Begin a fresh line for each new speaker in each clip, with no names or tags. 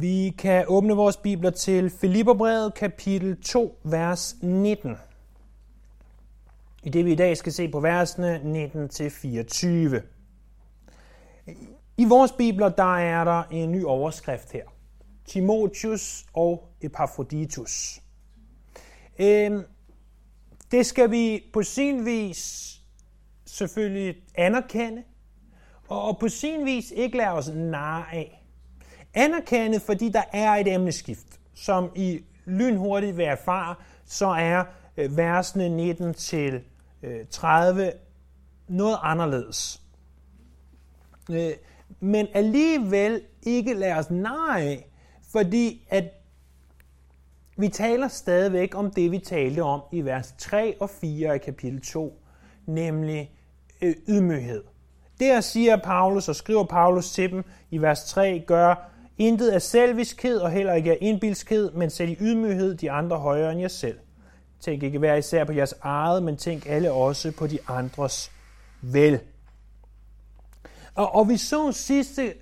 Vi kan åbne vores bibler til Filipperbrevet kapitel 2, vers 19. I det vi i dag skal se på versene 19 til 24. I vores bibler der er der en ny overskrift her. Timotius og Epaphroditus. Øhm, det skal vi på sin vis selvfølgelig anerkende, og på sin vis ikke lade os narre af. Anerkende, fordi der er et emneskift, som i lynhurtigt vil erfare, så er øh, versene 19 til øh, 30 noget anderledes. Øh, men alligevel ikke lade os nej, fordi at vi taler stadigvæk om det, vi talte om i vers 3 og 4 i kapitel 2, nemlig ydmyghed. Der siger Paulus og skriver Paulus til dem i vers 3, gør intet af selviskhed og heller ikke af indbilskhed, men sæt i ydmyghed de andre højere end jer selv. Tænk ikke hver især på jeres eget, men tænk alle også på de andres vel. Og, og vi så sidste,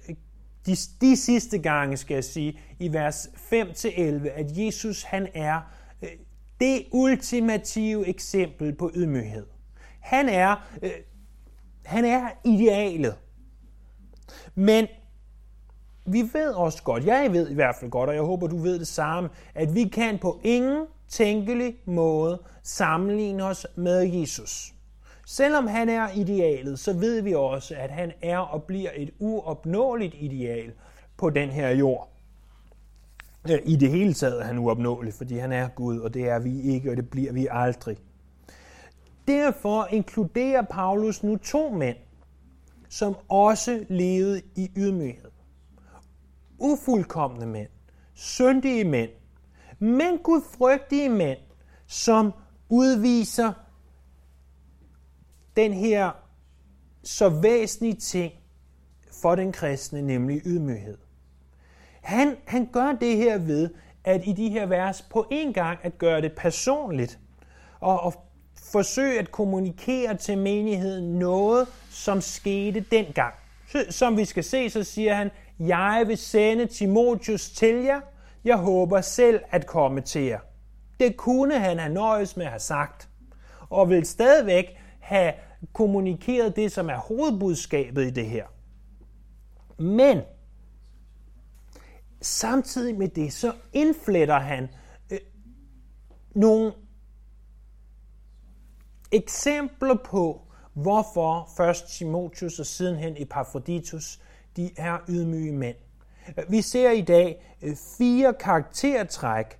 de, de sidste gange, skal jeg sige, i vers 5-11, at Jesus han er øh, det ultimative eksempel på ydmyghed. Han er øh, han er idealet. Men vi ved også godt, jeg ved i hvert fald godt, og jeg håber, du ved det samme, at vi kan på ingen tænkelig måde sammenligne os med Jesus. Selvom han er idealet, så ved vi også, at han er og bliver et uopnåeligt ideal på den her jord. Øh, I det hele taget er han uopnåelig, fordi han er Gud, og det er vi ikke, og det bliver vi aldrig. Derfor inkluderer Paulus nu to mænd, som også levede i ydmyghed. Ufuldkommende mænd, syndige mænd, men gudfrygtige mænd, som udviser den her så væsentlige ting for den kristne, nemlig ydmyghed. Han, han gør det her ved, at i de her vers på en gang at gøre det personligt, og, og forsøge at kommunikere til menigheden noget, som skete dengang. Som vi skal se, så siger han, jeg vil sende Timotius til jer. Jeg håber selv at komme til jer. Det kunne han have nøjes med at have sagt, og vil stadigvæk have kommunikeret det, som er hovedbudskabet i det her. Men samtidig med det, så indfletter han øh, nogle eksempler på, hvorfor først Timotius og sidenhen Epaphroditus, de er ydmyge mænd. Vi ser i dag øh, fire karaktertræk,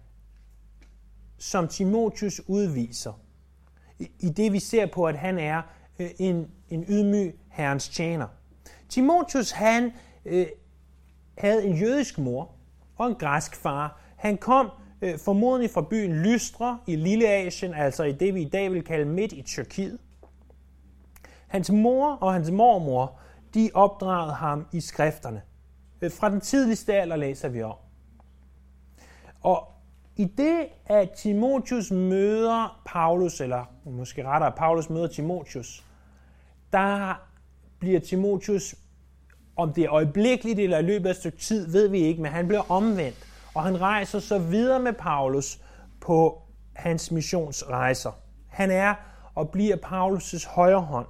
som Timotius udviser. I det vi ser på, at han er øh, en, en ydmyg herrens tjener. Timotius, han øh, havde en jødisk mor og en græsk far. Han kom øh, formodentlig fra byen Lystra i Lille Asien, altså i det vi i dag vil kalde midt i Tyrkiet. Hans mor og hans mormor, de opdragede ham i skrifterne. Øh, fra den tidligste alder læser vi om. Og i det, at Timotius møder Paulus, eller måske rettere, Paulus møder Timotius, der bliver Timotius, om det er øjeblikkeligt eller i løbet af et stykke tid, ved vi ikke, men han bliver omvendt og han rejser så videre med Paulus på hans missionsrejser. Han er og bliver Paulus' højre hånd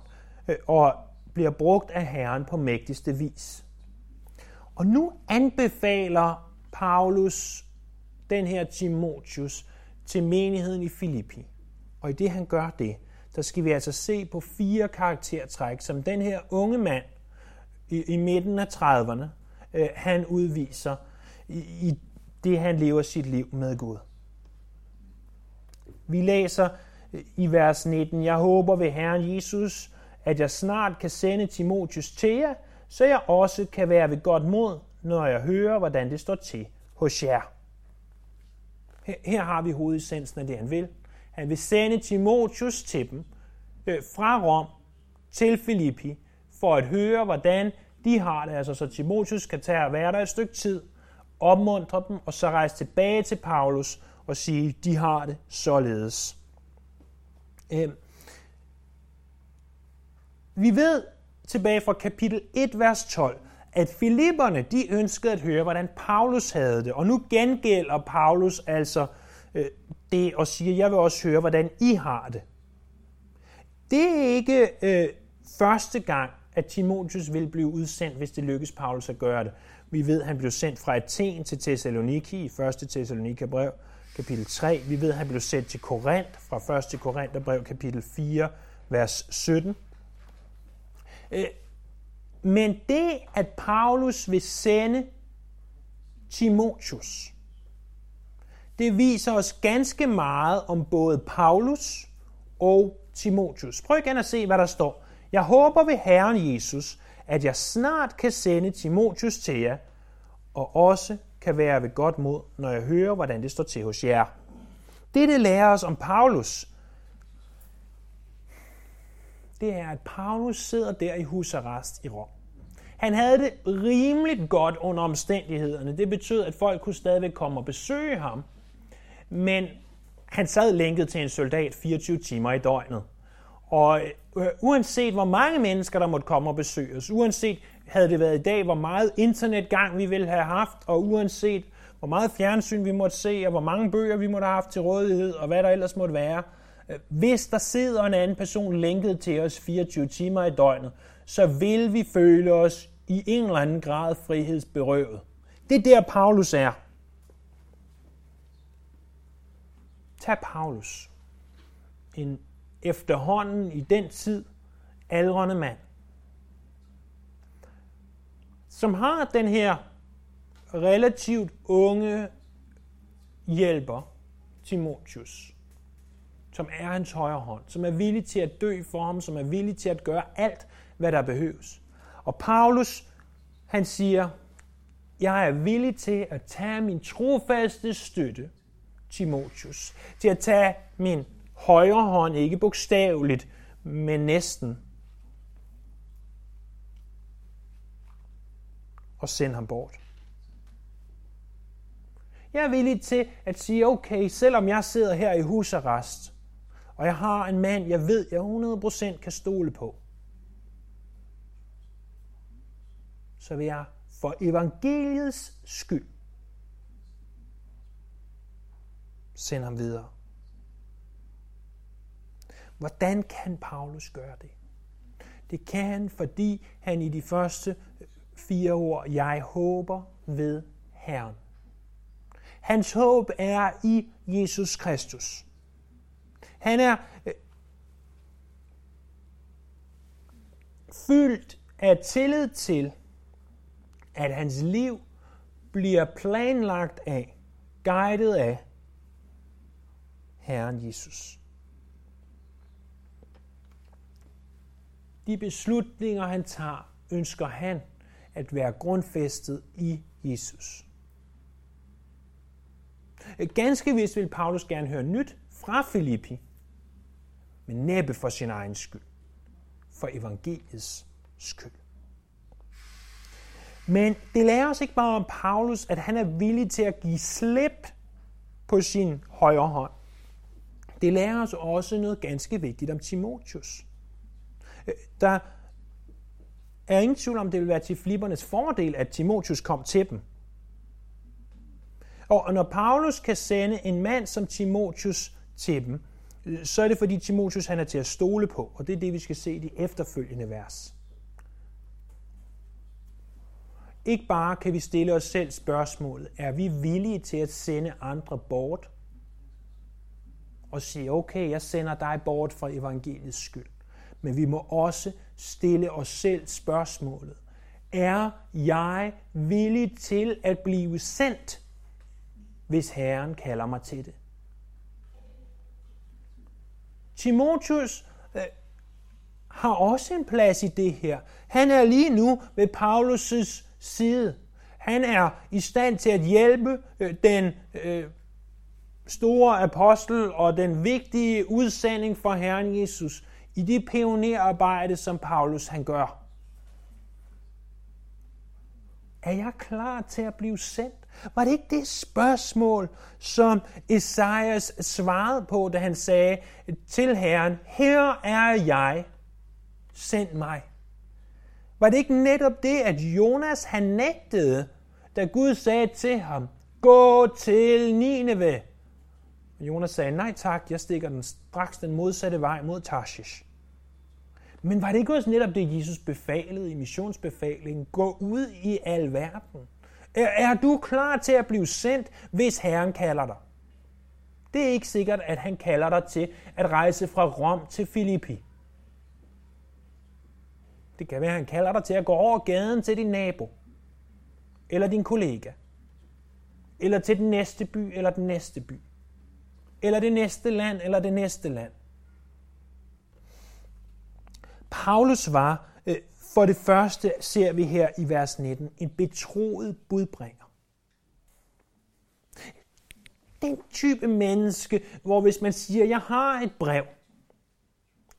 øh, og bliver brugt af Herren på mægtigste vis. Og nu anbefaler Paulus den her Timotius til menigheden i Filippi. Og i det han gør det, der skal vi altså se på fire karaktertræk, som den her unge mand i, i midten af 30'erne, øh, han udviser i, i det han lever sit liv med Gud. Vi læser i vers 19, Jeg håber ved Herren Jesus, at jeg snart kan sende Timotius til jer, så jeg også kan være ved godt mod, når jeg hører, hvordan det står til hos jer. Her har vi hovedessensen af det, han vil. Han vil sende Timotius til dem øh, fra Rom til Filippi, for at høre, hvordan de har det. Altså, så Timotius kan tage og være der et stykke tid, opmuntre dem, og så rejse tilbage til Paulus og sige, de har det således. Øh, vi ved tilbage fra kapitel 1, vers 12, at filipperne, de ønskede at høre, hvordan Paulus havde det. Og nu gengælder Paulus altså øh, det og siger, jeg vil også høre, hvordan I har det. Det er ikke øh, første gang, at Timotheus vil blive udsendt, hvis det lykkes Paulus at gøre det. Vi ved, at han blev sendt fra Athen til Thessaloniki i 1. Thessalonika brev, kapitel 3. Vi ved, at han blev sendt til Korinth fra 1. Korintherbrev, kapitel 4, vers 17. Øh, men det, at Paulus vil sende Timotheus, det viser os ganske meget om både Paulus og Timotheus. Prøv igen at se, hvad der står. Jeg håber ved Herren Jesus, at jeg snart kan sende Timotheus til jer, og også kan være ved godt mod, når jeg hører, hvordan det står til hos jer. Det lærer os om Paulus, det er, at Paulus sidder der i husarrest i Rom. Han havde det rimeligt godt under omstændighederne. Det betød, at folk kunne stadigvæk komme og besøge ham. Men han sad lænket til en soldat 24 timer i døgnet. Og øh, uanset hvor mange mennesker, der måtte komme og besøge os, uanset havde det været i dag, hvor meget internetgang vi ville have haft, og uanset hvor meget fjernsyn vi måtte se, og hvor mange bøger vi måtte have haft til rådighed, og hvad der ellers måtte være, hvis der sidder en anden person lænket til os 24 timer i døgnet, så vil vi føle os i en eller anden grad frihedsberøvet. Det er der, Paulus er. Tag Paulus, en efterhånden i den tid aldrende mand, som har den her relativt unge hjælper, Timotius, som er hans højre hånd, som er villig til at dø for ham, som er villig til at gøre alt, hvad der behøves. Og Paulus, han siger, jeg er villig til at tage min trofaste støtte, Timotius, til at tage min højre hånd, ikke bogstaveligt, men næsten, og sende ham bort. Jeg er villig til at sige, okay, selvom jeg sidder her i husarrest, og jeg har en mand, jeg ved, jeg 100% kan stole på, så vil jeg for evangeliets skyld sende ham videre. Hvordan kan Paulus gøre det? Det kan han, fordi han i de første øh, fire ord, jeg håber ved Herren. Hans håb er i Jesus Kristus. Han er øh, fyldt af tillid til, at hans liv bliver planlagt af, guidet af Herren Jesus. De beslutninger, han tager, ønsker han at være grundfæstet i Jesus. Ganske vist vil Paulus gerne høre nyt fra Filippi, men næppe for sin egen skyld, for evangeliets skyld. Men det lærer os ikke bare om Paulus, at han er villig til at give slip på sin højre hånd. Det lærer os også noget ganske vigtigt om Timotius. Øh, der er ingen tvivl om, det vil være til flippernes fordel, at Timotius kom til dem. Og når Paulus kan sende en mand som Timotius til dem, øh, så er det fordi Timotius han er til at stole på, og det er det, vi skal se i de efterfølgende vers. Ikke bare kan vi stille os selv spørgsmålet, er vi villige til at sende andre bort? Og sige, okay, jeg sender dig bort for evangeliets skyld. Men vi må også stille os selv spørgsmålet, er jeg villig til at blive sendt, hvis Herren kalder mig til det? Timotheus øh, har også en plads i det her. Han er lige nu ved Paulus' side. Han er i stand til at hjælpe øh, den øh, store apostel og den vigtige udsending for Herren Jesus i det pionerarbejde, som Paulus han gør. Er jeg klar til at blive sendt? Var det ikke det spørgsmål, som Esajas svarede på, da han sagde til Herren, her er jeg, send mig. Var det ikke netop det, at Jonas han nægtede, da Gud sagde til ham, gå til Nineve? Jonas sagde, nej tak, jeg stikker den straks den modsatte vej mod Tarshish. Men var det ikke også netop det, Jesus befalede i missionsbefalingen? Gå ud i al verden. Er, er du klar til at blive sendt, hvis Herren kalder dig? Det er ikke sikkert, at han kalder dig til at rejse fra Rom til Filippi. Det kan være, at han kalder dig til at gå over gaden til din nabo, eller din kollega, eller til den næste by, eller den næste by, eller det næste land, eller det næste land. Paulus var, for det første ser vi her i vers 19, en betroet budbringer. Den type menneske, hvor hvis man siger, jeg har et brev,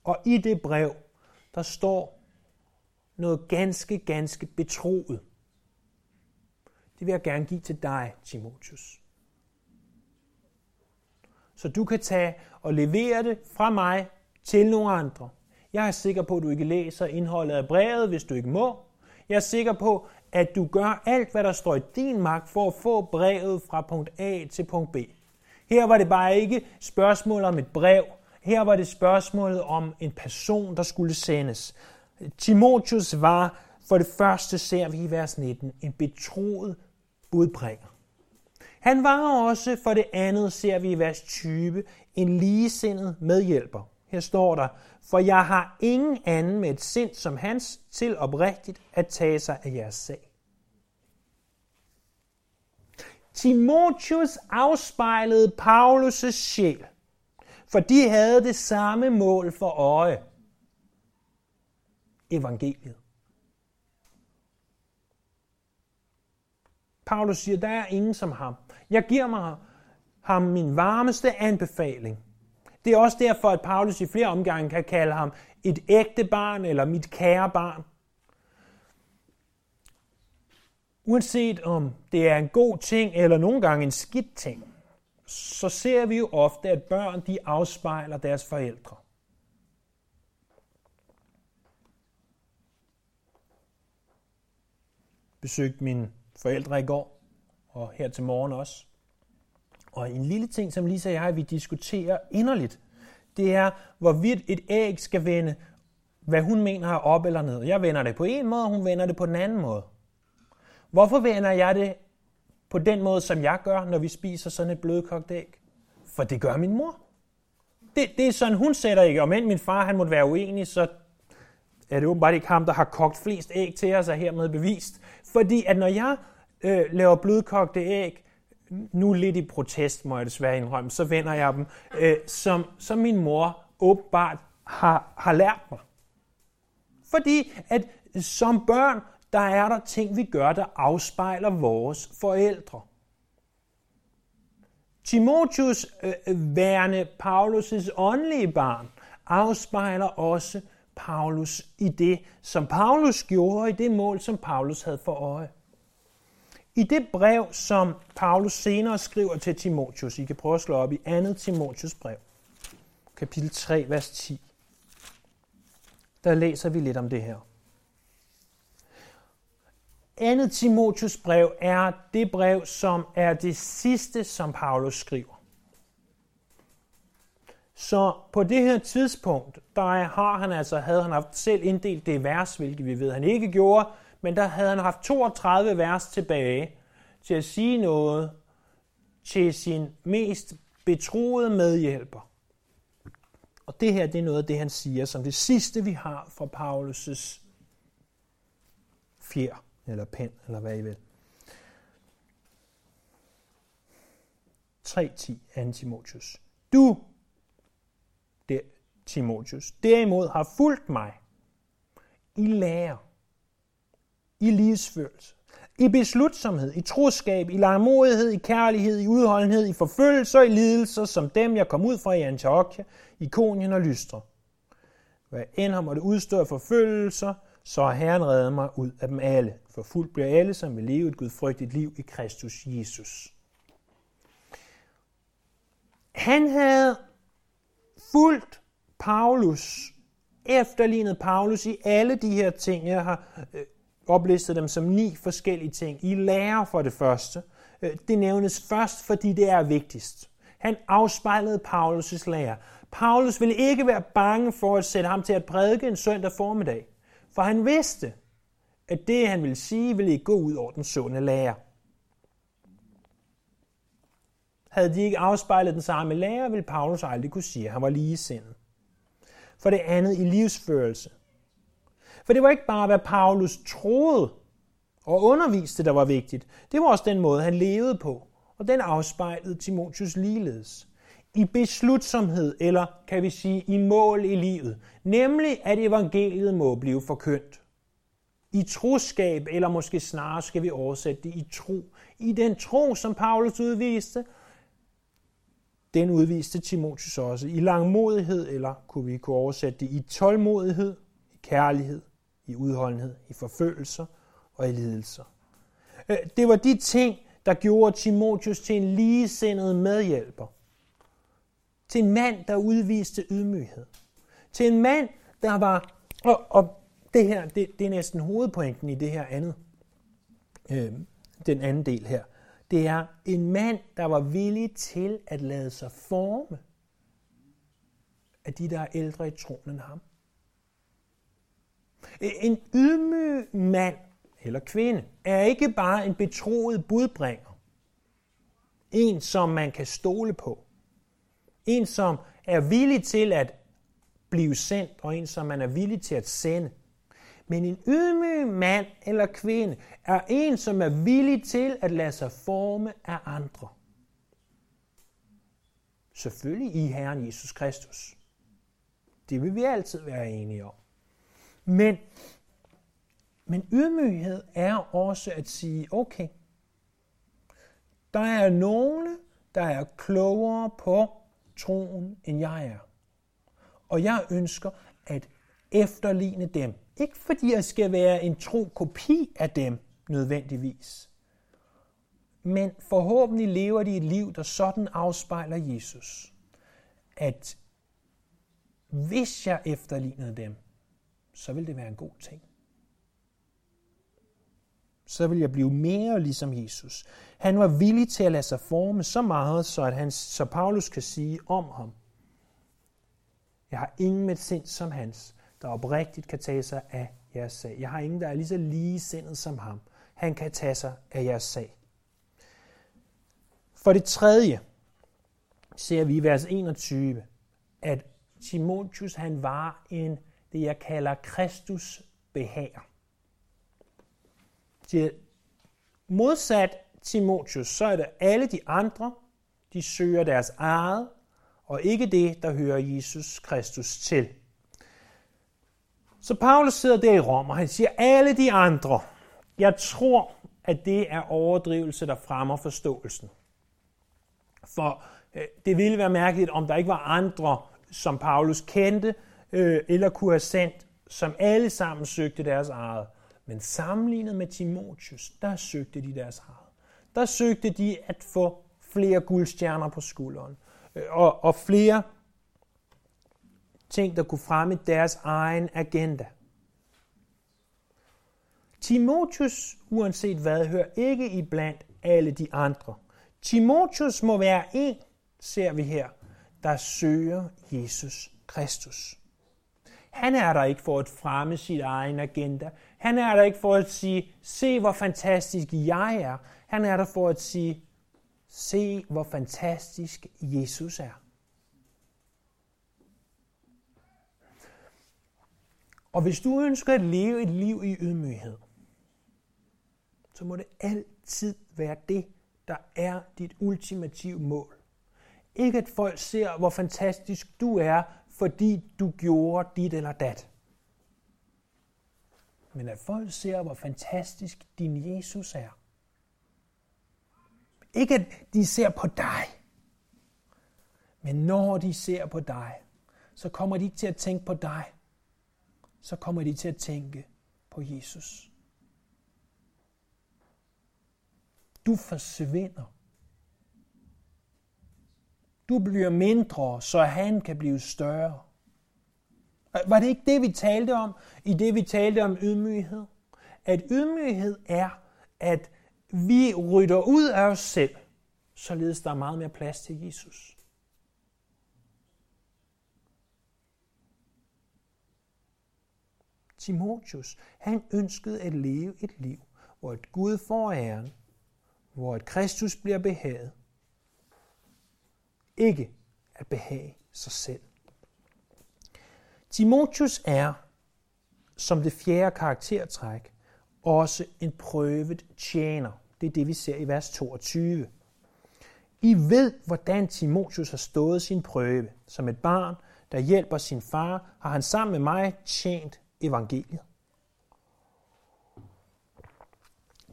og i det brev, der står noget ganske, ganske betroet. Det vil jeg gerne give til dig, Timotius. Så du kan tage og levere det fra mig til nogle andre. Jeg er sikker på, at du ikke læser indholdet af brevet, hvis du ikke må. Jeg er sikker på, at du gør alt, hvad der står i din magt for at få brevet fra punkt A til punkt B. Her var det bare ikke spørgsmål om et brev. Her var det spørgsmålet om en person, der skulle sendes. Timotius var, for det første ser vi i vers 19, en betroet budbringer. Han var også, for det andet ser vi i vers 20, en ligesindet medhjælper. Her står der, for jeg har ingen anden med et sind som hans til oprigtigt at tage sig af jeres sag. Timotius afspejlede Paulus' sjæl, for de havde det samme mål for øje. Evangeliet. Paulus siger, der er ingen som ham. Jeg giver mig ham min varmeste anbefaling. Det er også derfor, at Paulus i flere omgange kan kalde ham et ægte barn eller mit kære barn. Uanset om det er en god ting eller nogle gange en skidt ting, så ser vi jo ofte, at børn de afspejler deres forældre. Besøgte mine forældre i går, og her til morgen også. Og en lille ting, som Lisa og jeg vi diskuterer inderligt, det er, hvorvidt et æg skal vende, hvad hun mener er op eller ned. Jeg vender det på en måde, og hun vender det på den anden måde. Hvorfor vender jeg det på den måde, som jeg gør, når vi spiser sådan et blødkogt æg? For det gør min mor. Det, det er sådan, hun sætter ikke. Om end min far han måtte være uenig, så er det åbenbart ikke ham, der har kogt flest æg til os, er hermed bevist. Fordi at når jeg øh, laver blødkogte æg, nu lidt i protest, må jeg desværre indrømme, så vender jeg dem, øh, som, som min mor åbenbart har, har lært mig. Fordi at som børn, der er der ting, vi gør, der afspejler vores forældre. Timotius, øh, værende Paulus' åndelige barn, afspejler også Paulus i det, som Paulus gjorde, i det mål, som Paulus havde for øje. I det brev, som Paulus senere skriver til Timotius, I kan prøve at slå op i 2. Timotius brev, kapitel 3, vers 10, der læser vi lidt om det her. 2. Timotius brev er det brev, som er det sidste, som Paulus skriver. Så på det her tidspunkt, der har han altså, havde han haft selv inddelt det vers, hvilket vi ved, han ikke gjorde, men der havde han haft 32 vers tilbage til at sige noget til sin mest betroede medhjælper. Og det her, det er noget af det, han siger, som det sidste, vi har fra Paulus' fjer, eller pen, eller hvad I vil. 3.10 Antimotius. Du, det, Timotius, derimod har fulgt mig i lære, i livsførelse, i beslutsomhed, i troskab, i langmodighed, i kærlighed, i udholdenhed, i forfølgelser, i lidelser, som dem, jeg kom ud fra i Antiochia, Ikonien og Lystra. Hvad end har måtte udstå af forfølgelser, så har Herren reddet mig ud af dem alle. For fuldt bliver alle, som vil leve et gudfrygtigt liv i Kristus Jesus. Han havde fulgt Paulus efterlignet Paulus i alle de her ting. Jeg har øh, oplistet dem som ni forskellige ting. I lærer for det første. Øh, det nævnes først, fordi det er vigtigst. Han afspejlede Paulus' lære. Paulus ville ikke være bange for at sætte ham til at prædike en søndag formiddag, for han vidste, at det, han ville sige, ville ikke gå ud over den sunde lære. Havde de ikke afspejlet den samme lære, ville Paulus aldrig kunne sige, at han var lige sindet. For det andet i livsførelse. For det var ikke bare, hvad Paulus troede og underviste, der var vigtigt. Det var også den måde, han levede på. Og den afspejlede Timotius ligeledes. I beslutsomhed, eller kan vi sige i mål i livet. Nemlig, at evangeliet må blive forkyndt. I troskab, eller måske snarere skal vi oversætte det i tro. I den tro, som Paulus udviste, den udviste Timotius også i langmodighed, eller kunne vi kunne oversætte det i tålmodighed, i kærlighed, i udholdenhed, i forfølgelser og i lidelser. Øh, det var de ting, der gjorde Timotius til en ligesindet medhjælper. Til en mand, der udviste ydmyghed. Til en mand, der var... Og, og det her, det, det er næsten hovedpointen i det her andet. Øh, den anden del her. Det er en mand, der var villig til at lade sig forme af de, der er ældre i troen end ham. Øh, en ydmyg mand eller kvinde er ikke bare en betroet budbringer. En, som man kan stole på. En, som er villig til at blive sendt, og en, som man er villig til at sende. Men en ydmyg mand eller kvinde er en, som er villig til at lade sig forme af andre. Selvfølgelig i Herren Jesus Kristus. Det vil vi altid være enige om. Men, men ydmyghed er også at sige, okay, der er nogle, der er klogere på troen, end jeg er. Og jeg ønsker at efterligne dem. Ikke fordi jeg skal være en tro kopi af dem nødvendigvis. Men forhåbentlig lever de et liv, der sådan afspejler Jesus. At hvis jeg efterlignede dem, så vil det være en god ting. Så vil jeg blive mere ligesom Jesus. Han var villig til at lade sig forme så meget, så, at han, så Paulus kan sige om ham, jeg har ingen med sind som hans, der oprigtigt kan tage sig af jeres sag. Jeg har ingen, der er lige så lige sindet som ham. Han kan tage sig af jeres sag. For det tredje ser vi i vers 21, at Timotius han var en, det jeg kalder Kristus behager. Modsat Timotius, så er det alle de andre, de søger deres eget, og ikke det, der hører Jesus Kristus til. Så Paulus sidder der i Rom, og han siger, alle de andre, jeg tror, at det er overdrivelse, der fremmer forståelsen. For øh, det ville være mærkeligt, om der ikke var andre, som Paulus kendte, øh, eller kunne have sendt, som alle sammen søgte deres eget. Men sammenlignet med Timotius, der søgte de deres eget. Der søgte de at få flere guldstjerner på skulderen, øh, og, og flere ting, der kunne fremme deres egen agenda. Timotius, uanset hvad, hører ikke i blandt alle de andre. Timotius må være en, ser vi her, der søger Jesus Kristus. Han er der ikke for at fremme sit egen agenda. Han er der ikke for at sige, se hvor fantastisk jeg er. Han er der for at sige, se hvor fantastisk Jesus er. Og hvis du ønsker at leve et liv i ydmyghed, så må det altid være det, der er dit ultimative mål. Ikke at folk ser, hvor fantastisk du er, fordi du gjorde dit eller dat. Men at folk ser, hvor fantastisk din Jesus er. Ikke at de ser på dig, men når de ser på dig, så kommer de ikke til at tænke på dig, så kommer de til at tænke på Jesus. Du forsvinder. Du bliver mindre, så han kan blive større. Var det ikke det, vi talte om, i det vi talte om ydmyghed? At ydmyghed er, at vi rydder ud af os selv, således der er meget mere plads til Jesus. Timotius, han ønskede at leve et liv, hvor et Gud får æren, hvor et Kristus bliver behaget. Ikke at behage sig selv. Timotius er, som det fjerde karaktertræk, også en prøvet tjener. Det er det, vi ser i vers 22. I ved, hvordan Timotius har stået sin prøve. Som et barn, der hjælper sin far, har han sammen med mig tjent evangeliet.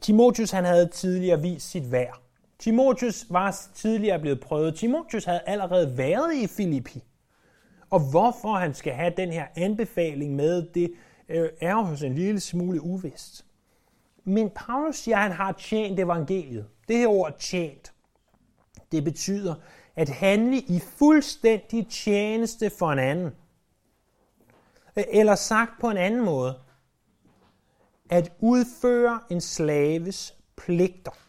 Timotius han havde tidligere vist sit værd. Timotius var tidligere blevet prøvet. Timotius havde allerede været i Filippi. Og hvorfor han skal have den her anbefaling med, det øh, er jo hos en lille smule uvist. Men Paulus siger, at han har tjent evangeliet. Det her ord tjent, det betyder at handle i fuldstændig tjeneste for en anden. Eller sagt på en anden måde, at udføre en slaves pligter.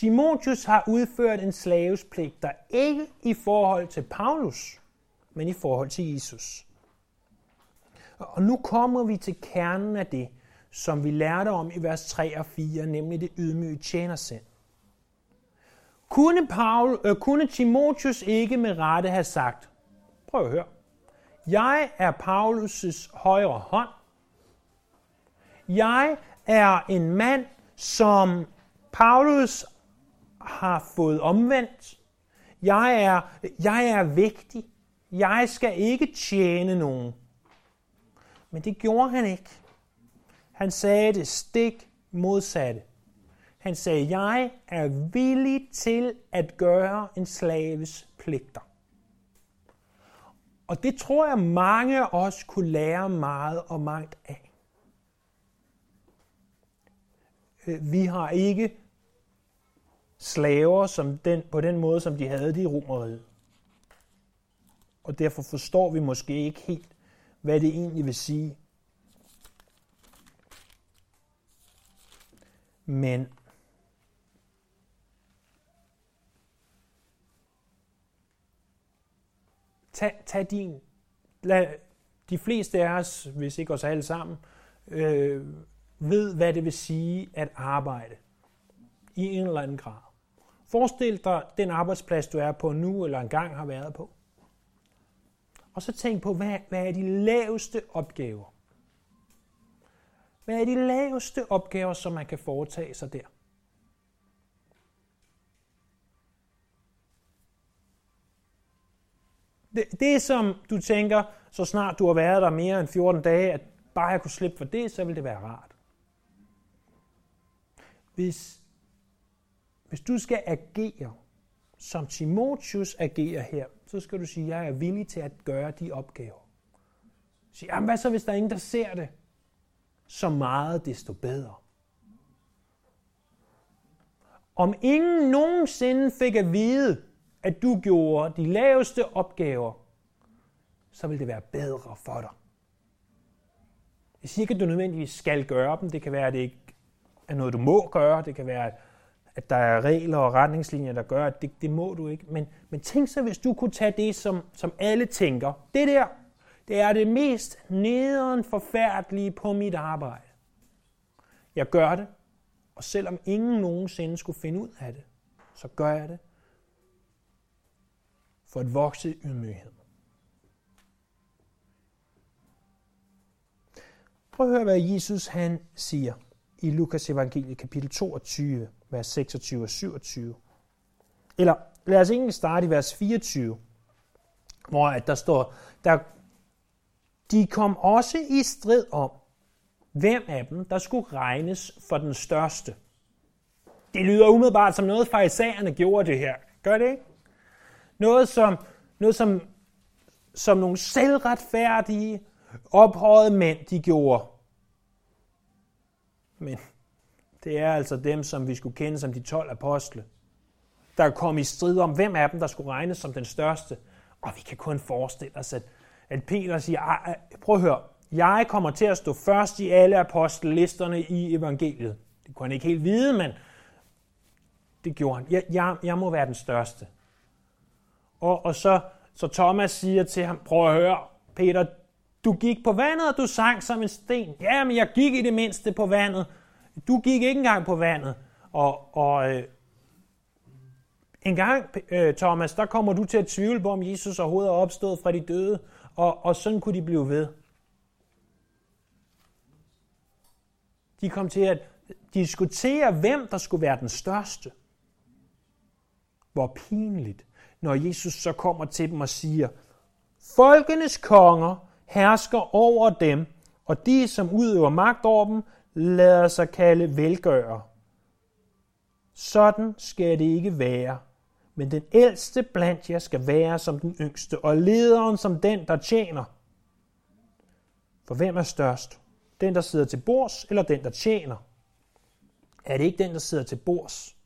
Timotius har udført en slaves pligter, ikke i forhold til Paulus, men i forhold til Jesus. Og nu kommer vi til kernen af det, som vi lærte om i vers 3 og 4, nemlig det ydmyge tjenersind. Kunne, Paul, øh, kunne Timotius ikke med rette have sagt, prøv at høre, jeg er Paulus' højre hånd. Jeg er en mand, som Paulus har fået omvendt. Jeg er, jeg er vigtig. Jeg skal ikke tjene nogen. Men det gjorde han ikke. Han sagde det stik modsatte. Han sagde, jeg er villig til at gøre en slaves pligter. Og det tror jeg mange af os kunne lære meget og meget af. Øh, vi har ikke slaver som den, på den måde, som de havde det i Romeriet. Og derfor forstår vi måske ikke helt, hvad det egentlig vil sige. Men tag, tag din, lad, de fleste af os, hvis ikke os alle sammen, øh, ved, hvad det vil sige at arbejde i en eller anden grad. Forestil dig den arbejdsplads, du er på nu, eller engang har været på. Og så tænk på, hvad, hvad er de laveste opgaver? Hvad er de laveste opgaver, som man kan foretage sig der? Det, det som du tænker, så snart du har været der mere end 14 dage, at bare jeg kunne slippe for det, så ville det være rart. Hvis, hvis du skal agere, som Timotius agerer her, så skal du sige, at jeg er villig til at gøre de opgaver. Sig, jamen hvad så, hvis der er ingen, der ser det? Så meget, desto bedre. Om ingen nogensinde fik at vide, at du gjorde de laveste opgaver, så vil det være bedre for dig. Jeg siger ikke, at du nødvendigvis skal gøre dem. Det kan være, at det ikke er noget, du må gøre. Det kan være, at at der er regler og retningslinjer, der gør, at det, det må du ikke. Men, men tænk så, hvis du kunne tage det, som, som alle tænker. Det der, det er det mest nederen forfærdelige på mit arbejde. Jeg gør det, og selvom ingen nogensinde skulle finde ud af det, så gør jeg det for at vokse i ydmyghed. Prøv at høre, hvad Jesus han siger i Lukas evangelie kapitel 22, vers 26 og 27. Eller lad os egentlig starte i vers 24, hvor at der står, der, de kom også i strid om, hvem af dem, der skulle regnes for den største. Det lyder umiddelbart som noget, farisæerne gjorde det her. Gør det ikke? Noget, som, noget som, som nogle selvretfærdige, ophøjede mænd, de gjorde. Men det er altså dem, som vi skulle kende som de 12 apostle, der kom i strid om, hvem af dem, der skulle regnes som den største. Og vi kan kun forestille os, at, at Peter siger, prøv at høre, jeg kommer til at stå først i alle apostellisterne i evangeliet. Det kunne han ikke helt vide, men det gjorde han. Jeg, jeg, jeg må være den største. Og, og så, så Thomas siger til ham, prøv at høre, Peter, du gik på vandet, og du sang som en sten. Ja, men jeg gik i det mindste på vandet. Du gik ikke engang på vandet. Og, og øh, en gang, øh, Thomas, der kommer du til at tvivle på, om Jesus overhovedet er opstået fra de døde. Og, og sådan kunne de blive ved. De kom til at diskutere, hvem der skulle være den største. Hvor pinligt, når Jesus så kommer til dem og siger, Folkenes konger hersker over dem, og de, som udøver magt over dem, lader sig kalde velgører. Sådan skal det ikke være. Men den ældste blandt jer skal være som den yngste, og lederen som den, der tjener. For hvem er størst? Den, der sidder til bords, eller den, der tjener? Er det ikke den, der sidder til bords?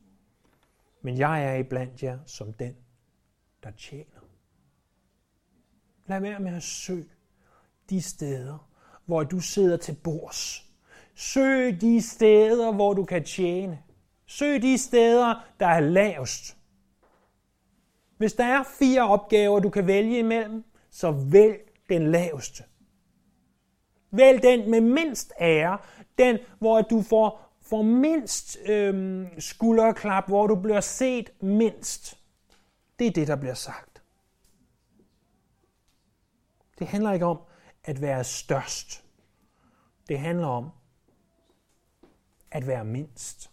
Men jeg er iblandt jer som den, der tjener. Lad være med at søge de steder, hvor du sidder til bords. Søg de steder, hvor du kan tjene. Søg de steder, der er lavest. Hvis der er fire opgaver, du kan vælge imellem, så vælg den laveste. Vælg den med mindst ære, den, hvor du får, får mindst øhm, skulderklap, hvor du bliver set mindst. Det er det, der bliver sagt. Det handler ikke om at være størst. Det handler om at være mindst.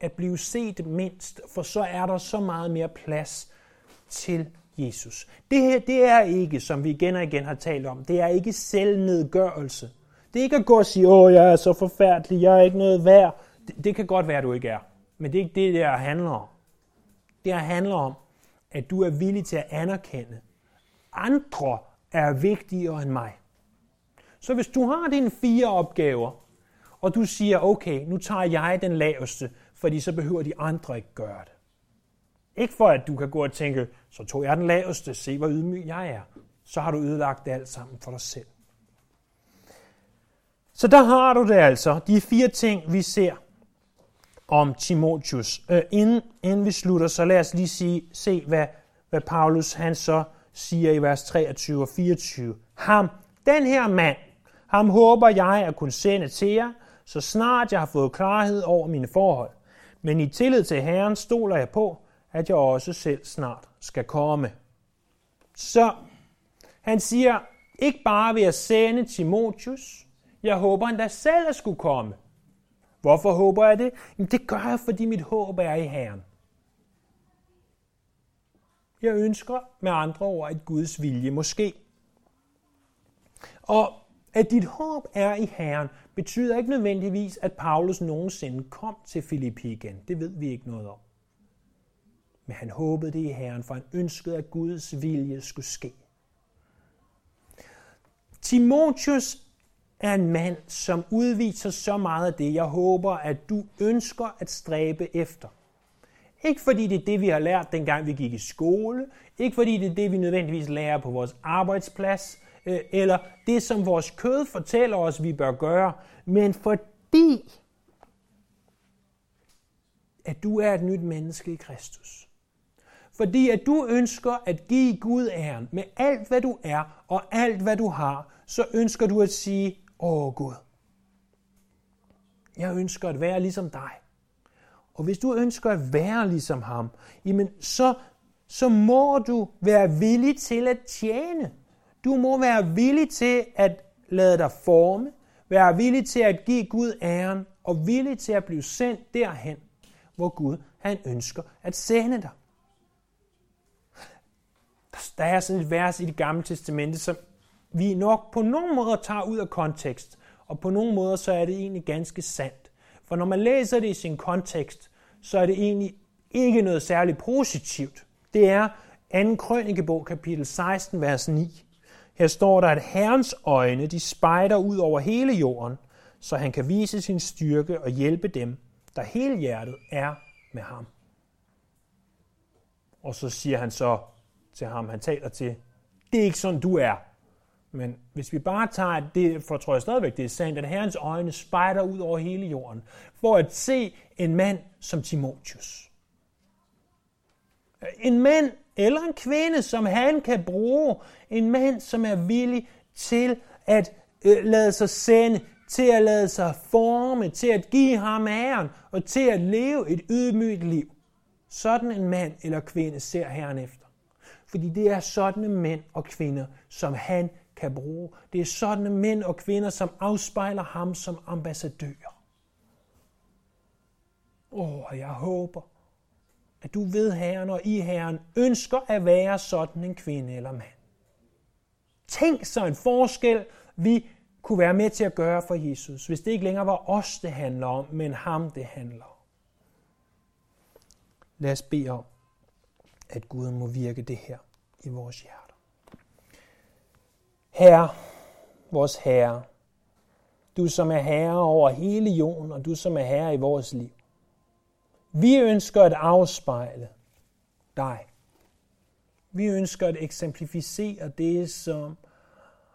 At blive set mindst, for så er der så meget mere plads til Jesus. Det her, det er ikke, som vi igen og igen har talt om, det er ikke selvnedgørelse. Det er ikke at gå og sige, åh, jeg er så forfærdelig, jeg er ikke noget værd. Det, det kan godt være, du ikke er. Men det er ikke det, det handler om. Det her handler om, at du er villig til at anerkende, andre er vigtigere end mig. Så hvis du har dine fire opgaver, og du siger, okay, nu tager jeg den laveste, fordi så behøver de andre ikke gøre det. Ikke for, at du kan gå og tænke, så tog jeg den laveste, se hvor ydmyg jeg er. Så har du ødelagt det alt sammen for dig selv. Så der har du det altså, de fire ting, vi ser om Timotius. Øh, inden, inden vi slutter, så lad os lige sige, se, hvad, hvad Paulus han så siger i vers 23 og 24. Ham, den her mand, ham håber jeg at kunne sende til jer, så snart jeg har fået klarhed over mine forhold. Men i tillid til Herren stoler jeg på, at jeg også selv snart skal komme. Så han siger, ikke bare ved at sende Timotius, jeg håber endda selv at skulle komme. Hvorfor håber jeg det? Jamen, det gør jeg, fordi mit håb er i Herren. Jeg ønsker med andre ord, at Guds vilje måske. Og at dit håb er i Herren, betyder ikke nødvendigvis, at Paulus nogensinde kom til Filippi igen. Det ved vi ikke noget om. Men han håbede det i Herren, for han ønskede, at Guds vilje skulle ske. Timotius er en mand, som udviser så meget af det, jeg håber, at du ønsker at stræbe efter. Ikke fordi det er det, vi har lært, dengang vi gik i skole. Ikke fordi det er det, vi nødvendigvis lærer på vores arbejdsplads. Øh, eller det, som vores kød fortæller os, vi bør gøre. Men fordi, at du er et nyt menneske i Kristus. Fordi at du ønsker at give Gud æren med alt, hvad du er og alt, hvad du har, så ønsker du at sige, åh Gud, jeg ønsker at være ligesom dig. Og hvis du ønsker at være ligesom ham, jamen så, så må du være villig til at tjene. Du må være villig til at lade dig forme, være villig til at give Gud æren, og villig til at blive sendt derhen, hvor Gud han ønsker at sende dig. Der er sådan et vers i det gamle testamente, som vi nok på nogle måder tager ud af kontekst, og på nogle måder så er det egentlig ganske sandt. For når man læser det i sin kontekst, så er det egentlig ikke noget særligt positivt. Det er 2. krønikebog, kapitel 16, vers 9. Her står der, at Herrens øjne, de spejder ud over hele jorden, så han kan vise sin styrke og hjælpe dem, der hele hjertet er med ham. Og så siger han så til ham, han taler til, det er ikke sådan, du er. Men hvis vi bare tager det, for tror jeg stadigvæk, det er sandt, at Herrens øjne spejder ud over hele jorden, for at se en mand som Timotius. En mand eller en kvinde, som han kan bruge. En mand, som er villig til at øh, lade sig sende, til at lade sig forme, til at give ham æren og til at leve et ydmygt liv. Sådan en mand eller kvinde ser Herren efter. Fordi det er sådanne mænd og kvinder, som han kan bruge. Det er sådanne mænd og kvinder, som afspejler ham som ambassadør. Åh, oh, jeg håber, at du ved Herren og i Herren ønsker at være sådan en kvinde eller mand. Tænk så en forskel, vi kunne være med til at gøre for Jesus, hvis det ikke længere var os, det handler om, men ham, det handler om. Lad os bede om, at Gud må virke det her i vores hjerter. Herre, vores Herre, du som er herre over hele jorden, og du som er herre i vores liv. Vi ønsker at afspejle dig. Vi ønsker at eksemplificere det som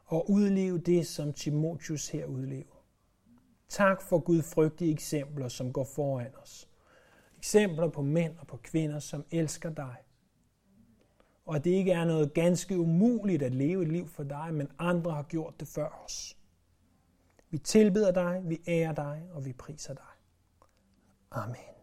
og udleve det, som Timotius her udlever. Tak for gudfrygtige eksempler, som går foran os. Eksempler på mænd og på kvinder, som elsker dig. Og at det ikke er noget ganske umuligt at leve et liv for dig, men andre har gjort det før os. Vi tilbeder dig, vi ærer dig, og vi priser dig. Amen.